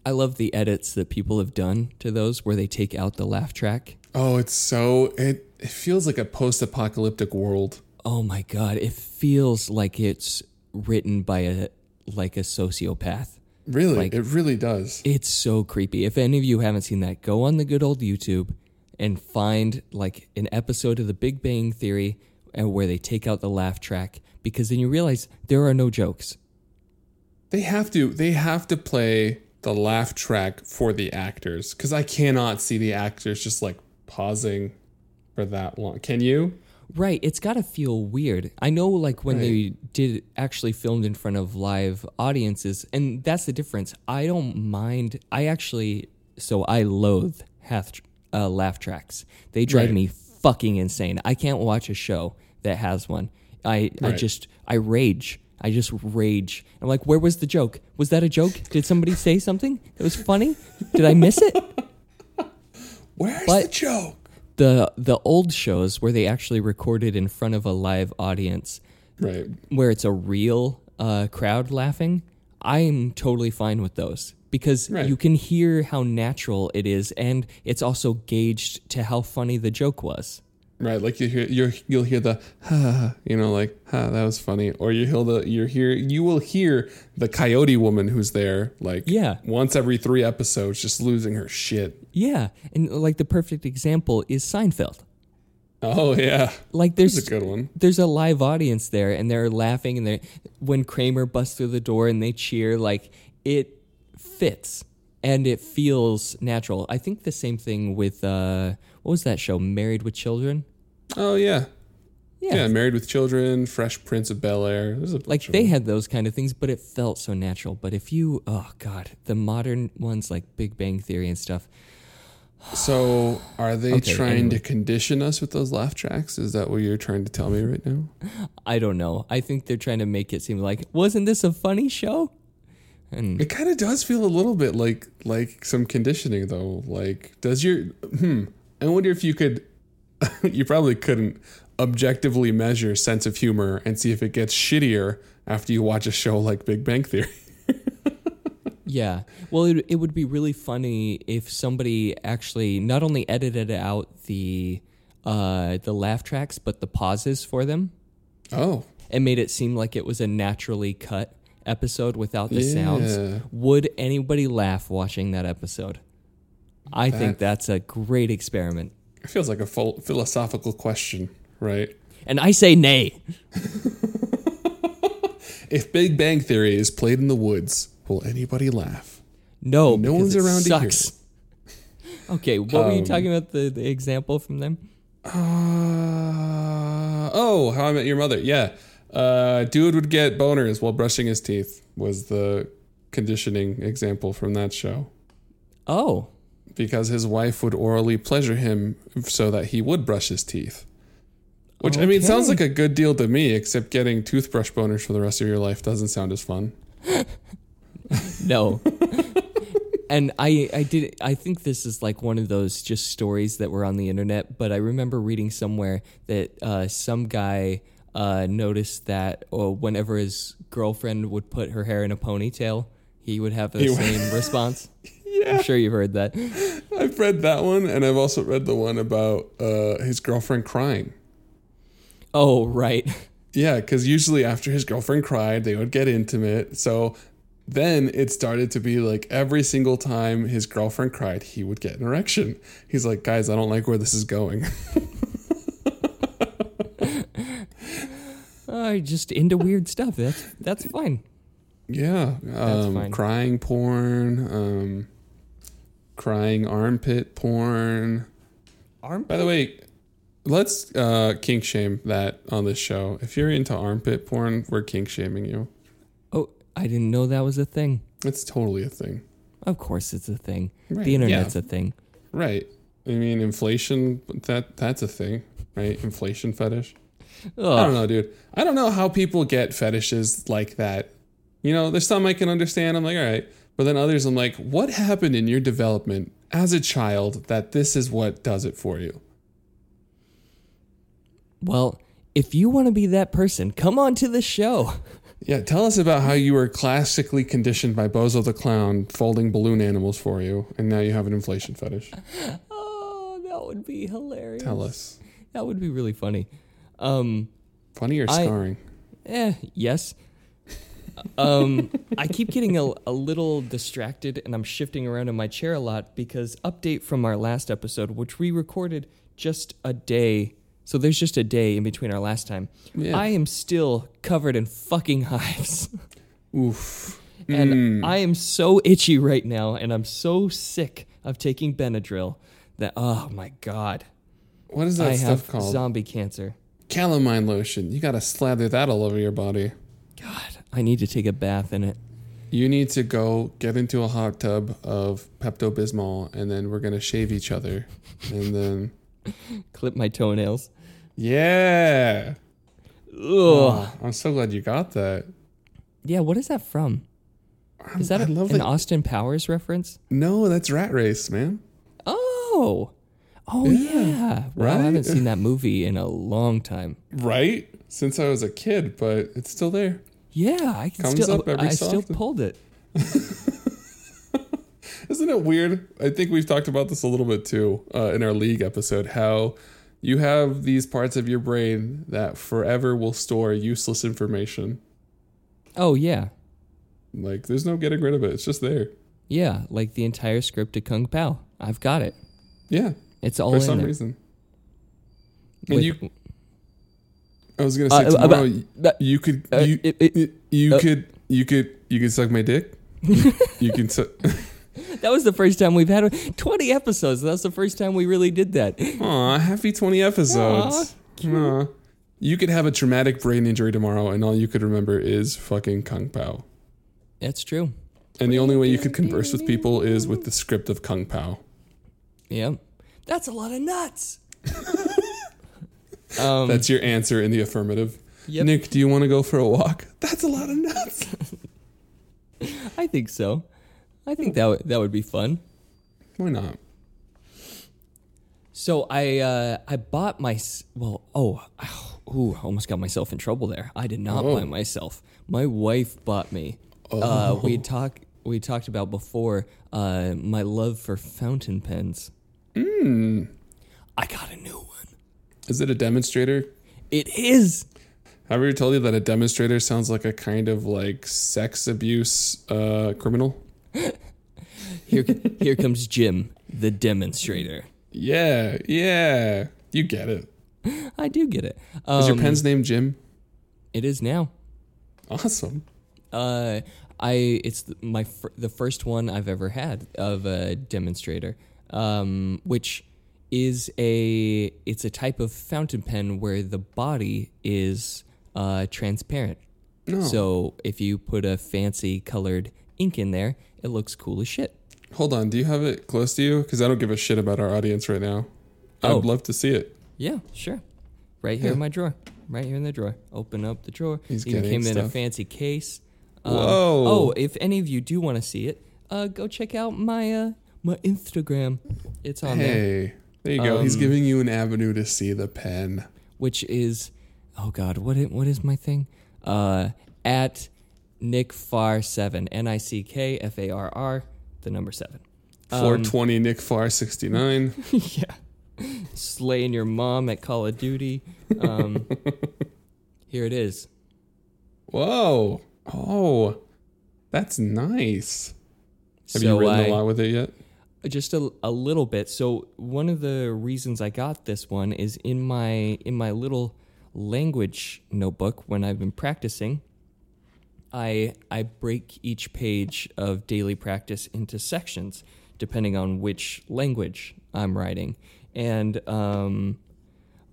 I love the edits that people have done to those where they take out the laugh track. Oh, it's so it. It feels like a post-apocalyptic world. Oh my god, it feels like it's written by a like a sociopath. Really, Like- it really does. It's so creepy. If any of you haven't seen that, go on the good old YouTube and find like an episode of The Big Bang Theory and where they take out the laugh track because then you realize there are no jokes. They have to. They have to play the laugh track for the actors because I cannot see the actors just like pausing for that long. Can you? Right, it's got to feel weird. I know like when Right. they did actually filmed in front of live audiences and that's the difference. I don't mind. I actually so I loathe half uh, laugh tracks. They drive Right. me fucking insane. I can't watch a show that has one. I I just I rage. I just rage. I'm like, where was the joke? Was that a joke? Did somebody say something that was funny? Did I miss it? Where's But- the joke? The the old shows where they actually recorded in front of a live audience Right. where it's a real uh, crowd laughing, I'm totally fine with those because Right. you can hear how natural it is, and it's also gauged to how funny the joke was. Right, like you hear you're, you'll hear the ha, you know, like ha, that was funny, or you hear the you hear you will hear the coyote woman who's there, like Yeah. once every three episodes, just losing her shit. Yeah, and like the perfect example is Seinfeld. Oh yeah, Like there's that's a good one. there's a live audience there, and they're laughing, and they when Kramer busts through the door and they cheer, like it fits and it feels natural. I think the same thing with uh, what was that show, Married with Children? Oh yeah, Yeah, yeah. Married with Children, Fresh Prince of Bel Air. There's a bunch like they had those kind of things, but it felt so natural. But if you, oh god, the modern ones like Big Bang Theory and stuff, So, are they Okay, trying anyway. to condition us with those laugh tracks? Is that what you're trying to tell me right now? I don't know. I think they're trying to make it seem like wasn't this a funny show? And It kind of does feel a little bit like like some conditioning though. Like does your hmm I wonder if you could <laughs> you probably couldn't objectively measure sense of humor and see if it gets shittier after you watch a show like Big Bang Theory. <laughs> Yeah. Well, it, it would be really funny if somebody actually not only edited out the uh, the laugh tracks, but the pauses for them, Oh. and made it seem like it was a naturally cut episode without the sounds. Would anybody laugh watching that episode? I think that's a great experiment, It feels like a full philosophical question, right? and I say nay. <laughs> If Big Bang Theory is played in the woods, will anybody laugh? No, No one's it around to hear sucks. <laughs> Okay, what were you talking about? The, the example from them? Uh, oh, How I Met Your Mother. Yeah. Uh, dude would get boners while brushing his teeth was the conditioning example from that show. Oh, Because his wife would orally pleasure him so that he would brush his teeth. Which, I mean, sounds like a good deal to me, except getting toothbrush boners for the rest of your life doesn't sound as fun. <laughs> No. and I I did I think this is like one of those just stories that were on the internet, but I remember reading somewhere that uh, some guy uh, noticed that or whenever his girlfriend would put her hair in a ponytail, he would have the He would- same response. <laughs> Yeah. I'm sure you've heard that. I've read that one, and I've also read the one about uh, his girlfriend crying. Oh, right. Yeah, because usually after his girlfriend cried, they would get intimate. So then it started to be like every single time his girlfriend cried, he would get an erection. He's like, guys, I don't like where this is going. <laughs> Uh, just into weird stuff. That's that's fine. yeah, um, fine. crying porn, um, crying armpit porn. Arm By the way, let's uh, kink shame that on this show. If you're into armpit porn, we're kink shaming you. Oh, I didn't know that was a thing. It's totally a thing. Of course it's a thing. Right, The internet's yeah. a thing. Right. I mean, inflation, that that's a thing, right? Inflation fetish. I don't know, dude. I don't know how people get fetishes like that. You know, there's some I can understand. I'm like, all right. But then others, I'm like, what happened in your development as a child that this is what does it for you? Well, if you want to be that person, come on to the show. <laughs> Yeah, tell us about how you were classically conditioned by Bozo the Clown folding balloon animals for you, and now you have an inflation fetish. <laughs> Oh, that would be hilarious. Tell us. That would be really funny. Um, Funny or I- scarring? eh, yes. Um, I keep getting a, a little distracted and I'm shifting around in my chair a lot because update from our last episode, which we recorded just a day. So there's just a day in between our last time. Yeah. I am still covered in fucking hives. Oof. And Mm. I am so itchy right now, and I'm so sick of taking Benadryl that oh my god, What is that I stuff called? zombie cancer. Calamine lotion. You gotta slather that all over your body. God, I need to take a bath in it. You need to go get into a hot tub of Pepto Bismol, and then we're gonna shave each other, and then <laughs> Clip my toenails. yeah. Ugh. Oh, I'm so glad you got that. Yeah, what is that from? Is that a, an that- Austin Powers reference? No, that's Rat Race, man. Oh, oh yeah. Well, I haven't seen that movie in a long time. Right? Since I was a kid, but it's still there. Yeah, I can Comes still. up every I still often. pulled it. <laughs> Isn't it weird? I think we've talked about this a little bit too uh, in our league episode. How you have these parts of your brain that forever will store useless information. Oh yeah, Like there's no getting rid of it. It's just there. yeah. Like the entire script of Kung Pow. I've got it. Yeah, It's all for in some there. reason. And With- you, I was gonna Uh, say uh, tomorrow. about- you could, uh, you, it- it- you, you uh, could, you could, you could suck my dick. you can. Su- <laughs> <laughs> That was the first time we've had 20 episodes. That's the first time we really did that. Aw, happy 20 episodes. Aw. You could have a traumatic brain injury tomorrow, and all you could remember is fucking Kung Pow. That's true. And the only way you could converse with people is with the script of Kung Pow. Yeah. That's a lot of nuts. <laughs> um, That's your answer in the affirmative. Yep. Nick, do you want to go for a walk? That's a lot of nuts. <laughs> I think so. I think that would that would be fun. Why not? So I uh, I bought my well oh <sighs> ooh almost got myself in trouble there. I did not Oh. buy myself. My wife bought me. Uh, we talked we talked about before uh, my love for fountain pens. Hmm. I got a new one. Is it a demonstrator? It is. Have I ever told you that a demonstrator sounds like a kind of like sex abuse uh, criminal? <laughs> Here here comes Jim, the demonstrator. Yeah, yeah. You get it. I do get it. Is your Um, pen's name Jim? It is now. Awesome. Uh, I it's my fir- the first one I've ever had of a demonstrator, um, which is a it's a type of fountain pen where the body is uh, transparent. No. So if you put a fancy colored ink in there, it looks cool as shit. Hold on. Do you have it close to you? Because I don't give a shit about our audience right now. Oh. I'd love to see it. Yeah, sure. Right here Yeah. in my drawer. Right here in the drawer. Open up the drawer. He's Even came in a fancy case. Um, Whoa. Oh, if any of you do want to see it, uh, go check out my uh, my Instagram. It's on there, Hey, there you go. He's Um, giving you an avenue to see the pen. which is oh god, what what is my thing? Uh, at Nick Farr seven N I C K F A R R the number seven. Um, 420 Nick Farr 69. <laughs> yeah. Slaying your mom at Call of Duty. Um, <laughs> here it is. Whoa. Oh, that's nice. Have So you written I- a lot with it yet? Just a, a little bit. So one of the reasons i got this one is in my in my little language notebook when i've been practicing i i break each page of daily practice into sections depending on which language i'm writing. And um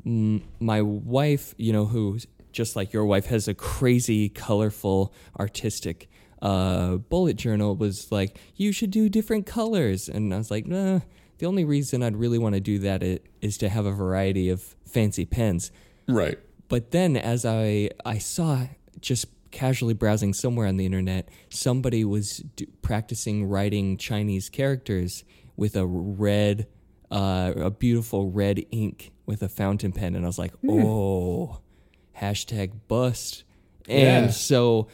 my wife you know who just like your wife has a crazy colorful artistic uh, bullet journal was like you should do different colors. And i was like nah, the only reason i'd really want to do that is to have a variety of fancy pens. Right. but then as i i saw just casually browsing somewhere on the internet somebody was do, practicing writing chinese characters with a red uh, a beautiful red ink with a fountain pen. And i was like oh hashtag bust. And Yeah. so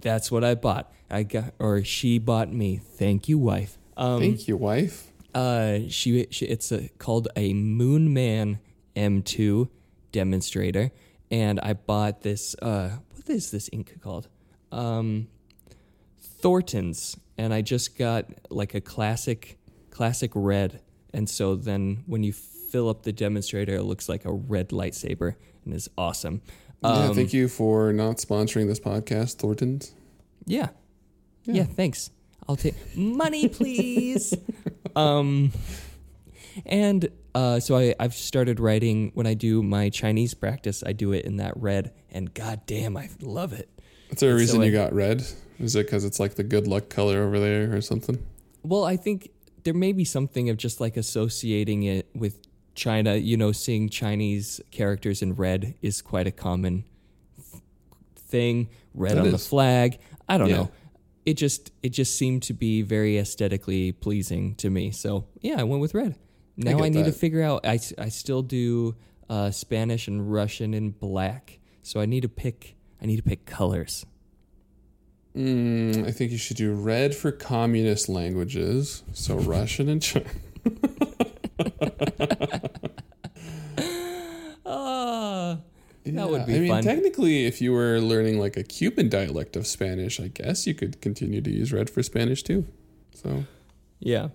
that's what i bought i got or she bought me thank you wife um, Thank you, wife. uh, she, she it's a, called a Moonman M2 demonstrator, and I bought this. Uh, what is this ink called? Um, Thornton's, and I just got like a classic, classic red, and so then when you fill up the demonstrator, it looks like a red lightsaber, and is awesome. Yeah, Um, thank you for not sponsoring this podcast, Thornton's. Yeah. Yeah, thanks. I'll take money, please. <laughs> um and uh, so I, I've started writing when I do my Chinese practice, I do it in that red, and goddamn, I love it. Is there a So reason you I- got red? Is it because it's like the good luck color over there or something? Well, I think there may be something of just like associating it with China. You know, seeing Chinese characters in red is quite a common thing. Red That on the flag. I don't Yeah. know. It just it just seemed to be very aesthetically pleasing to me. So yeah, I went with red. Now I, get need to figure out. I I still do uh, Spanish and Russian in black. So I need to pick. I need to pick colors. Mm, I think you should do red for communist languages. So Russian and China. <laughs> <laughs> Ah, that would be I mean, fun. technically, if you were learning like a Cuban dialect of Spanish, I guess you could continue to use red for Spanish too. So Yeah.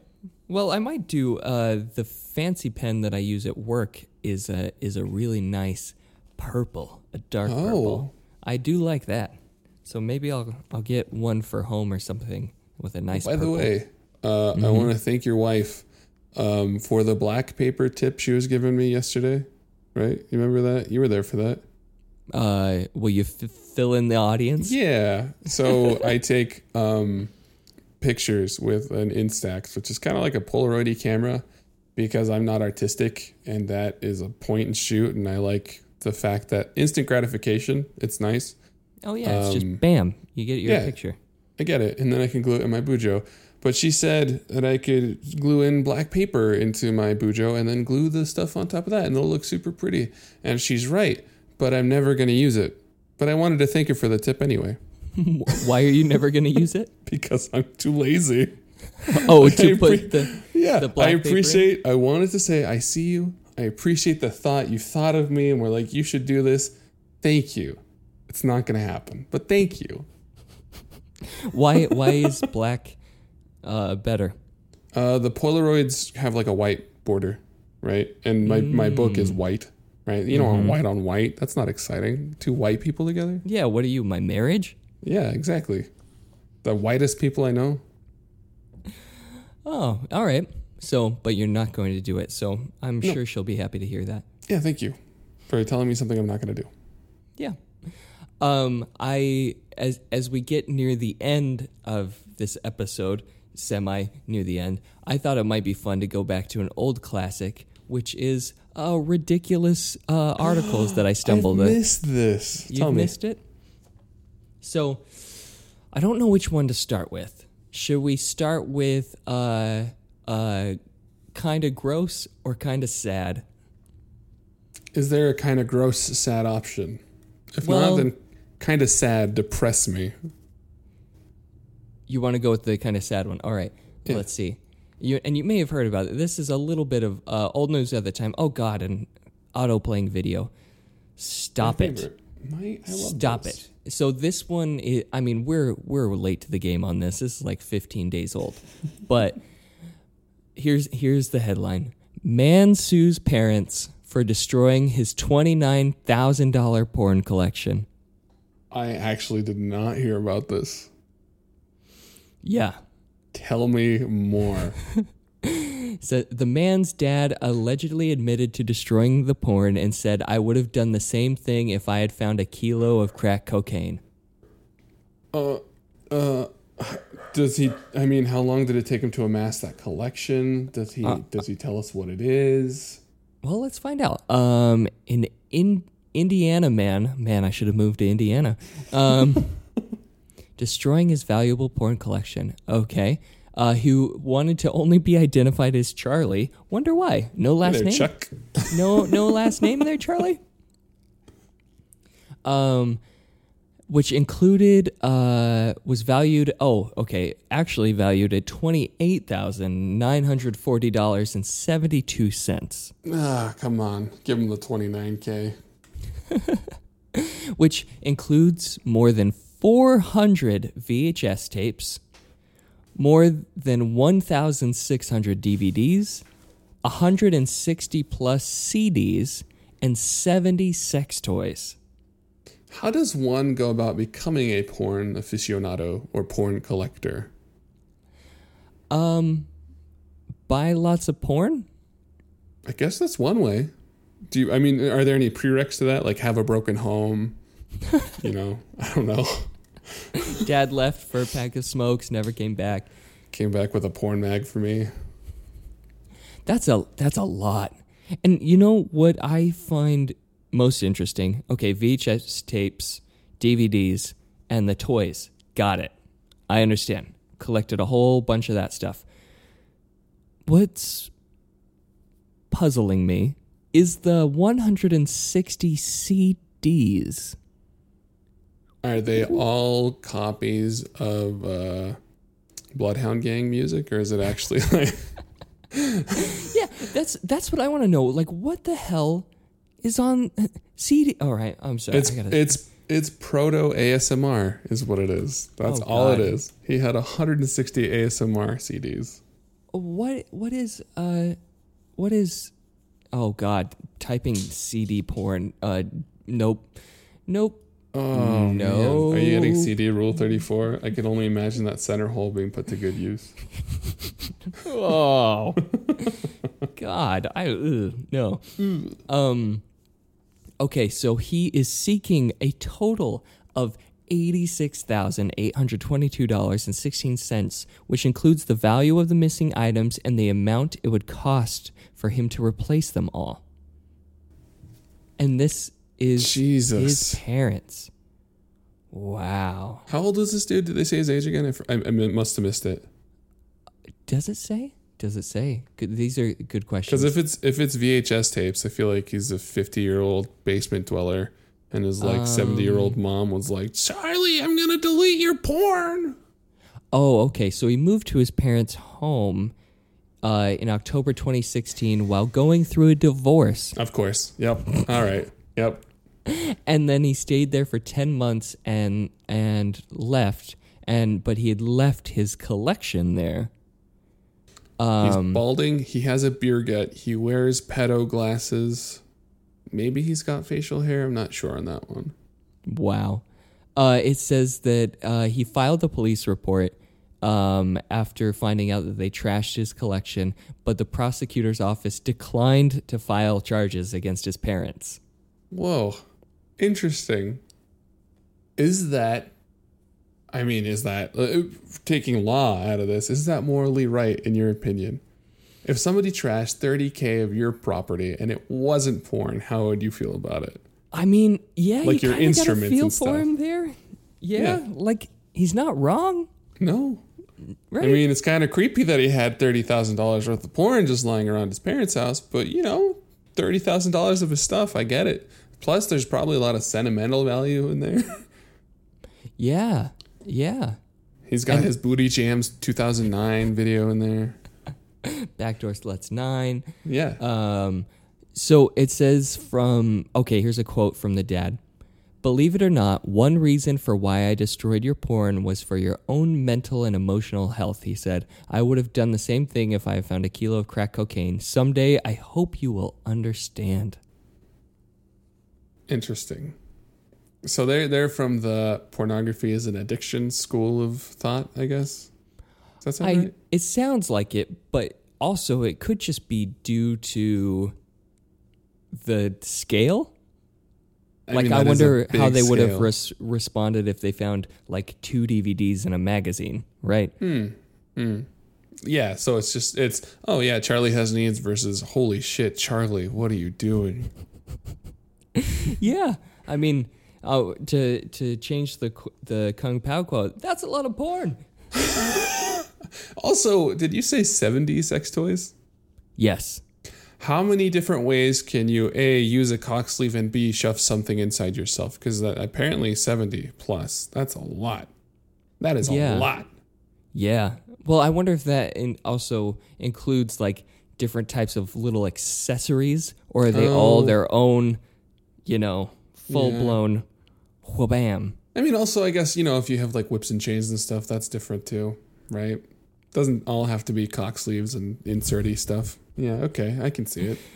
Well, I might do uh, the fancy pen that I use at work is a is a really nice purple, a dark Oh. purple. I do like that. So maybe I'll I'll get one for home or something with a nice By purple. the way, uh, Mm-hmm. I want to thank your wife um, for the black paper tip she was giving me yesterday. Right? You remember that? You were there for that. Uh, will you f- fill in the audience? Yeah. So <laughs> I take um, pictures with an Instax, which is kind of like a Polaroid camera, because I'm not artistic, and that is a point and shoot, and I like the fact that instant gratification. It's nice. Oh yeah, it's Um, just bam, you get your yeah. picture. I get it. And then I can glue it in my Bujo. But she said that I could glue in black paper into my Bujo and then glue the stuff on top of that and it'll look super pretty. And she's right, but I'm never going to use it. But I wanted to thank you for the tip anyway <laughs> Why are you never going to use it? <laughs> because I'm too lazy. Oh, <laughs> to put the Yeah, the black I appreciate. I wanted to say I see you. I appreciate the thought you thought of me, and we're like, you should do this. Thank you. It's not going to happen, but thank you. why why is black uh, better? Uh, the Polaroids have like a white border, right? And my my book Mm. is white, right? You don't Mm-hmm. want white on white. That's not exciting. Two white people together. Yeah, what are you? My marriage? Yeah, exactly. The whitest people I know. Oh, all right. So, but you're not going to do it. So, I'm No. sure she'll be happy to hear that. Yeah, thank you for telling me something I'm not going to do. Yeah. Um, I as as we get near the end of this episode, semi near the end, I thought it might be fun to go back to an old classic, which is uh, ridiculous uh, articles that I <gasps> stumbled. I've at. missed this. Tell me. missed it. So, I don't know which one to start with. Should we start with uh uh kind of gross or kind of sad? Is there a kind of gross, sad option? If Well- not, then kind of sad, depress me. You want to go with the kind of sad one. All right. Yeah. Let's see. You and you may have heard about it. This is a little bit of uh, old news at the time. Oh God, an auto playing video. Stop My it. My, Stop this. it. So this one, is, I mean, we're we're late to the game on this. This is like 15 days old, <laughs> but here's here's the headline: Man sues parents for destroying his twenty nine thousand dollar porn collection. I actually did not hear about this. Yeah. Tell me more. <laughs> So the man's dad allegedly admitted to destroying the porn and said, "I would have done the same thing if I had found a kilo of crack cocaine." uh, uh, does he? I mean, how long did it take him to amass that collection? Does he? Uh, does he tell us what it is? Well, let's find out. Um, in in Indiana man, man, I should have moved to Indiana. Um, <laughs> destroying his valuable porn collection. Okay. Uh, who wanted to only be identified as Charlie? Wonder why? No last There, name. Chuck. No, no last name there, Charlie. <laughs> Um, which included uh was valued. Oh, okay, actually valued at twenty eight thousand nine hundred forty dollars and seventy two cents. Ah, come on, give him the twenty nine k. <laughs> which includes more than 400 VHS tapes, more than 1,600 DVDs, 160 plus CDs, and 70 sex toys. How does one go about becoming a porn aficionado or porn collector? Um, buy lots of porn? I guess that's one way. Do you? I mean, are there any prereqs to that? Like have a broken home? <laughs> you know, I don't know. <laughs> Dad left for a pack of smokes, never came back. Came back with a porn mag for me. That's a that's a lot. And you know what I find most interesting? Okay, VHS tapes, DVDs, and the toys. Got it. I understand. Collected a whole bunch of that stuff. What's puzzling me is the 160 CDs. Are they all copies of uh, Bloodhound Gang music, or is it actually <laughs> like? <laughs> Yeah, that's that's what I want to know. Like, what the hell is on <laughs> CD? All right, I'm sorry. It's gotta, it's it's proto ASMR is what it is. That's Oh, all it God. is. He had 160 ASMR CDs. what what is uh what is oh god typing cd porn uh nope nope Oh No. man. Are you getting CD Rule 34? I can only imagine that center hole being put to good use. <laughs> oh god i ugh, no um okay so he is seeking a total of $86,822.16, which includes the value of the missing items and the amount it would cost for him to replace them all. And this is Jesus. his parents. Wow. How old is this dude? Did they say his age again? I must have missed it. Does it say? Does it say? These are good questions. Because if it's if it's VHS tapes, I feel like he's a 50 year old basement dweller, and his like 70 year old mom was like, "Charlie, I'm gonna delete your porn." oh, okay. So he moved to his parents' home uh, in October 2016 while going through a divorce. Of course. Yep. All right. Yep. And then he stayed there for 10 months and and left and but he had left his collection there He's um balding. He has a beer gut. He wears pedo glasses. Maybe he's got facial hair. I'm not sure on that one. wow uh it says that uh he filed a police report um after finding out that they trashed his collection but the prosecutor's office declined to file charges against his parents Whoa. Interesting. Is that I mean, is that uh, taking law out of this? Is that morally right in your opinion? If somebody trashed 30k of your property and it wasn't porn, how would you feel about it? i mean yeah Like you your instruments feel and for him there yeah, Yeah. like he's not wrong No. right I mean, it's kind of creepy that he had $30,000 worth of porn just lying around his parents' house, but you know, $30,000 of his stuff, I get it. Plus, there's probably a lot of sentimental value in there. <laughs> yeah yeah He's got his Booty Jams 2009 video in there. <laughs> Backdoor Sluts 9. Yeah. Um, so it says from, okay, here's a quote from the dad. Believe it or not, one reason for why I destroyed your porn was for your own mental and emotional health, he said. I would have done the same thing if I had found a kilo of crack cocaine. Someday, I hope you will understand. Interesting. So they're they're from the pornography is an addiction school of thought, I guess. Does that sound I, right? It sounds like it, but also it could just be due to the scale. like mean, I that is a wonder how they would have res- responded if they found like two DVDs in a magazine, right? Hmm. Yeah, so it's just it's oh yeah, Charlie has needs versus holy shit, Charlie, what are you doing? <laughs> Yeah, I mean, uh, to to change the the Kung Pow quote, that's a lot of porn. <laughs> Also, did you say 70 sex toys? Yes, How many different ways can you A use a cock sleeve and B shove something inside yourself? Because apparently 70 plus. That's a lot. That is Yeah. a lot. yeah. Well, I wonder if that in also includes like different types of little accessories, or are they all Oh. their own, you know, full blown whabam? I mean, also, I guess, you know, if you have like whips and chains and stuff, that's different too, right? Doesn't all have to be cock sleeves and inserty stuff. Yeah, okay, I can see it. <laughs>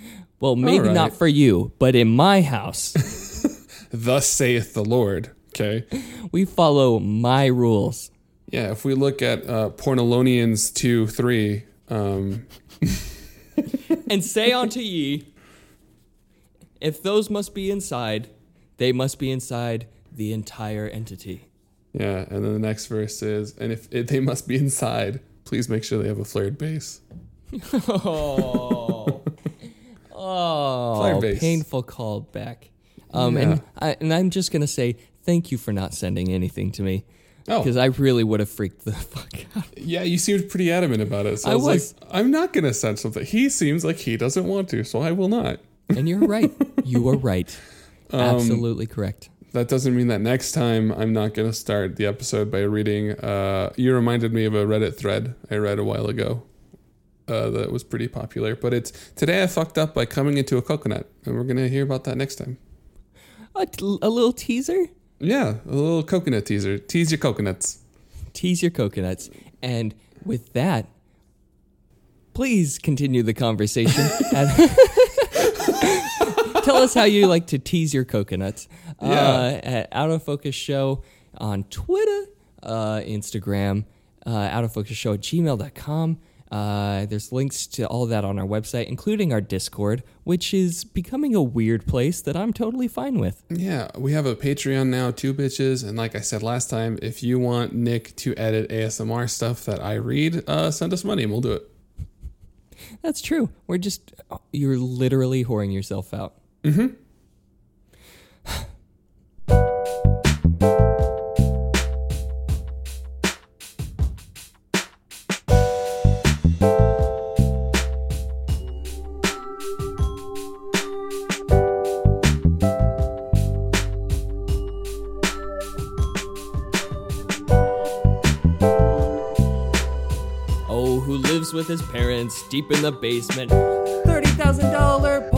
Well, maybe right. not for you, but in my house, <laughs> Thus saith the Lord, okay? we follow my rules. Yeah, if we look at uh, Pornolonians 2 3, um, <laughs> and say unto ye, if those must be inside, they must be inside the entire entity. yeah, and then the next verse is, and if, if they must be inside, please make sure they have a flared base. <laughs> Oh, oh, base. painful callback. Um, Yeah. and I, and I'm just gonna say thank you for not sending anything to me Oh, because I really would have freaked the <laughs> fuck out. yeah, you seemed pretty adamant about it. So I, I was, was. like, I'm not going to send something. He seems like he doesn't want to, so I will not. And you're right. You are right. <laughs> Um, Absolutely correct. That doesn't mean that next time I'm not going to start the episode by reading. Uh, you reminded me of a Reddit thread I read a while ago uh, that was pretty popular. But it's today I fucked up by coming into a coconut, and we're going to hear about that next time. A, a little teaser. Yeah, a little coconut teaser. Tease your coconuts. tease your coconuts. And with that, please continue the conversation. <laughs> At- <laughs> Tell us how you like to tease your coconuts. Uh, Yeah. at Out of Focus Show on Twitter, uh, Instagram, uh, Out of Focus Show at gmail.com. Uh, there's links to all of that on our website, including our Discord, which is becoming a weird place that I'm totally fine with. Yeah, we have a Patreon now, two bitches, and like I said last time, if you want Nick to edit ASMR stuff that I read, uh, send us money and we'll do it. That's true. We're just, you're literally whoring yourself out. Mhm. oh, who lives with his parents deep in the basement? $30,000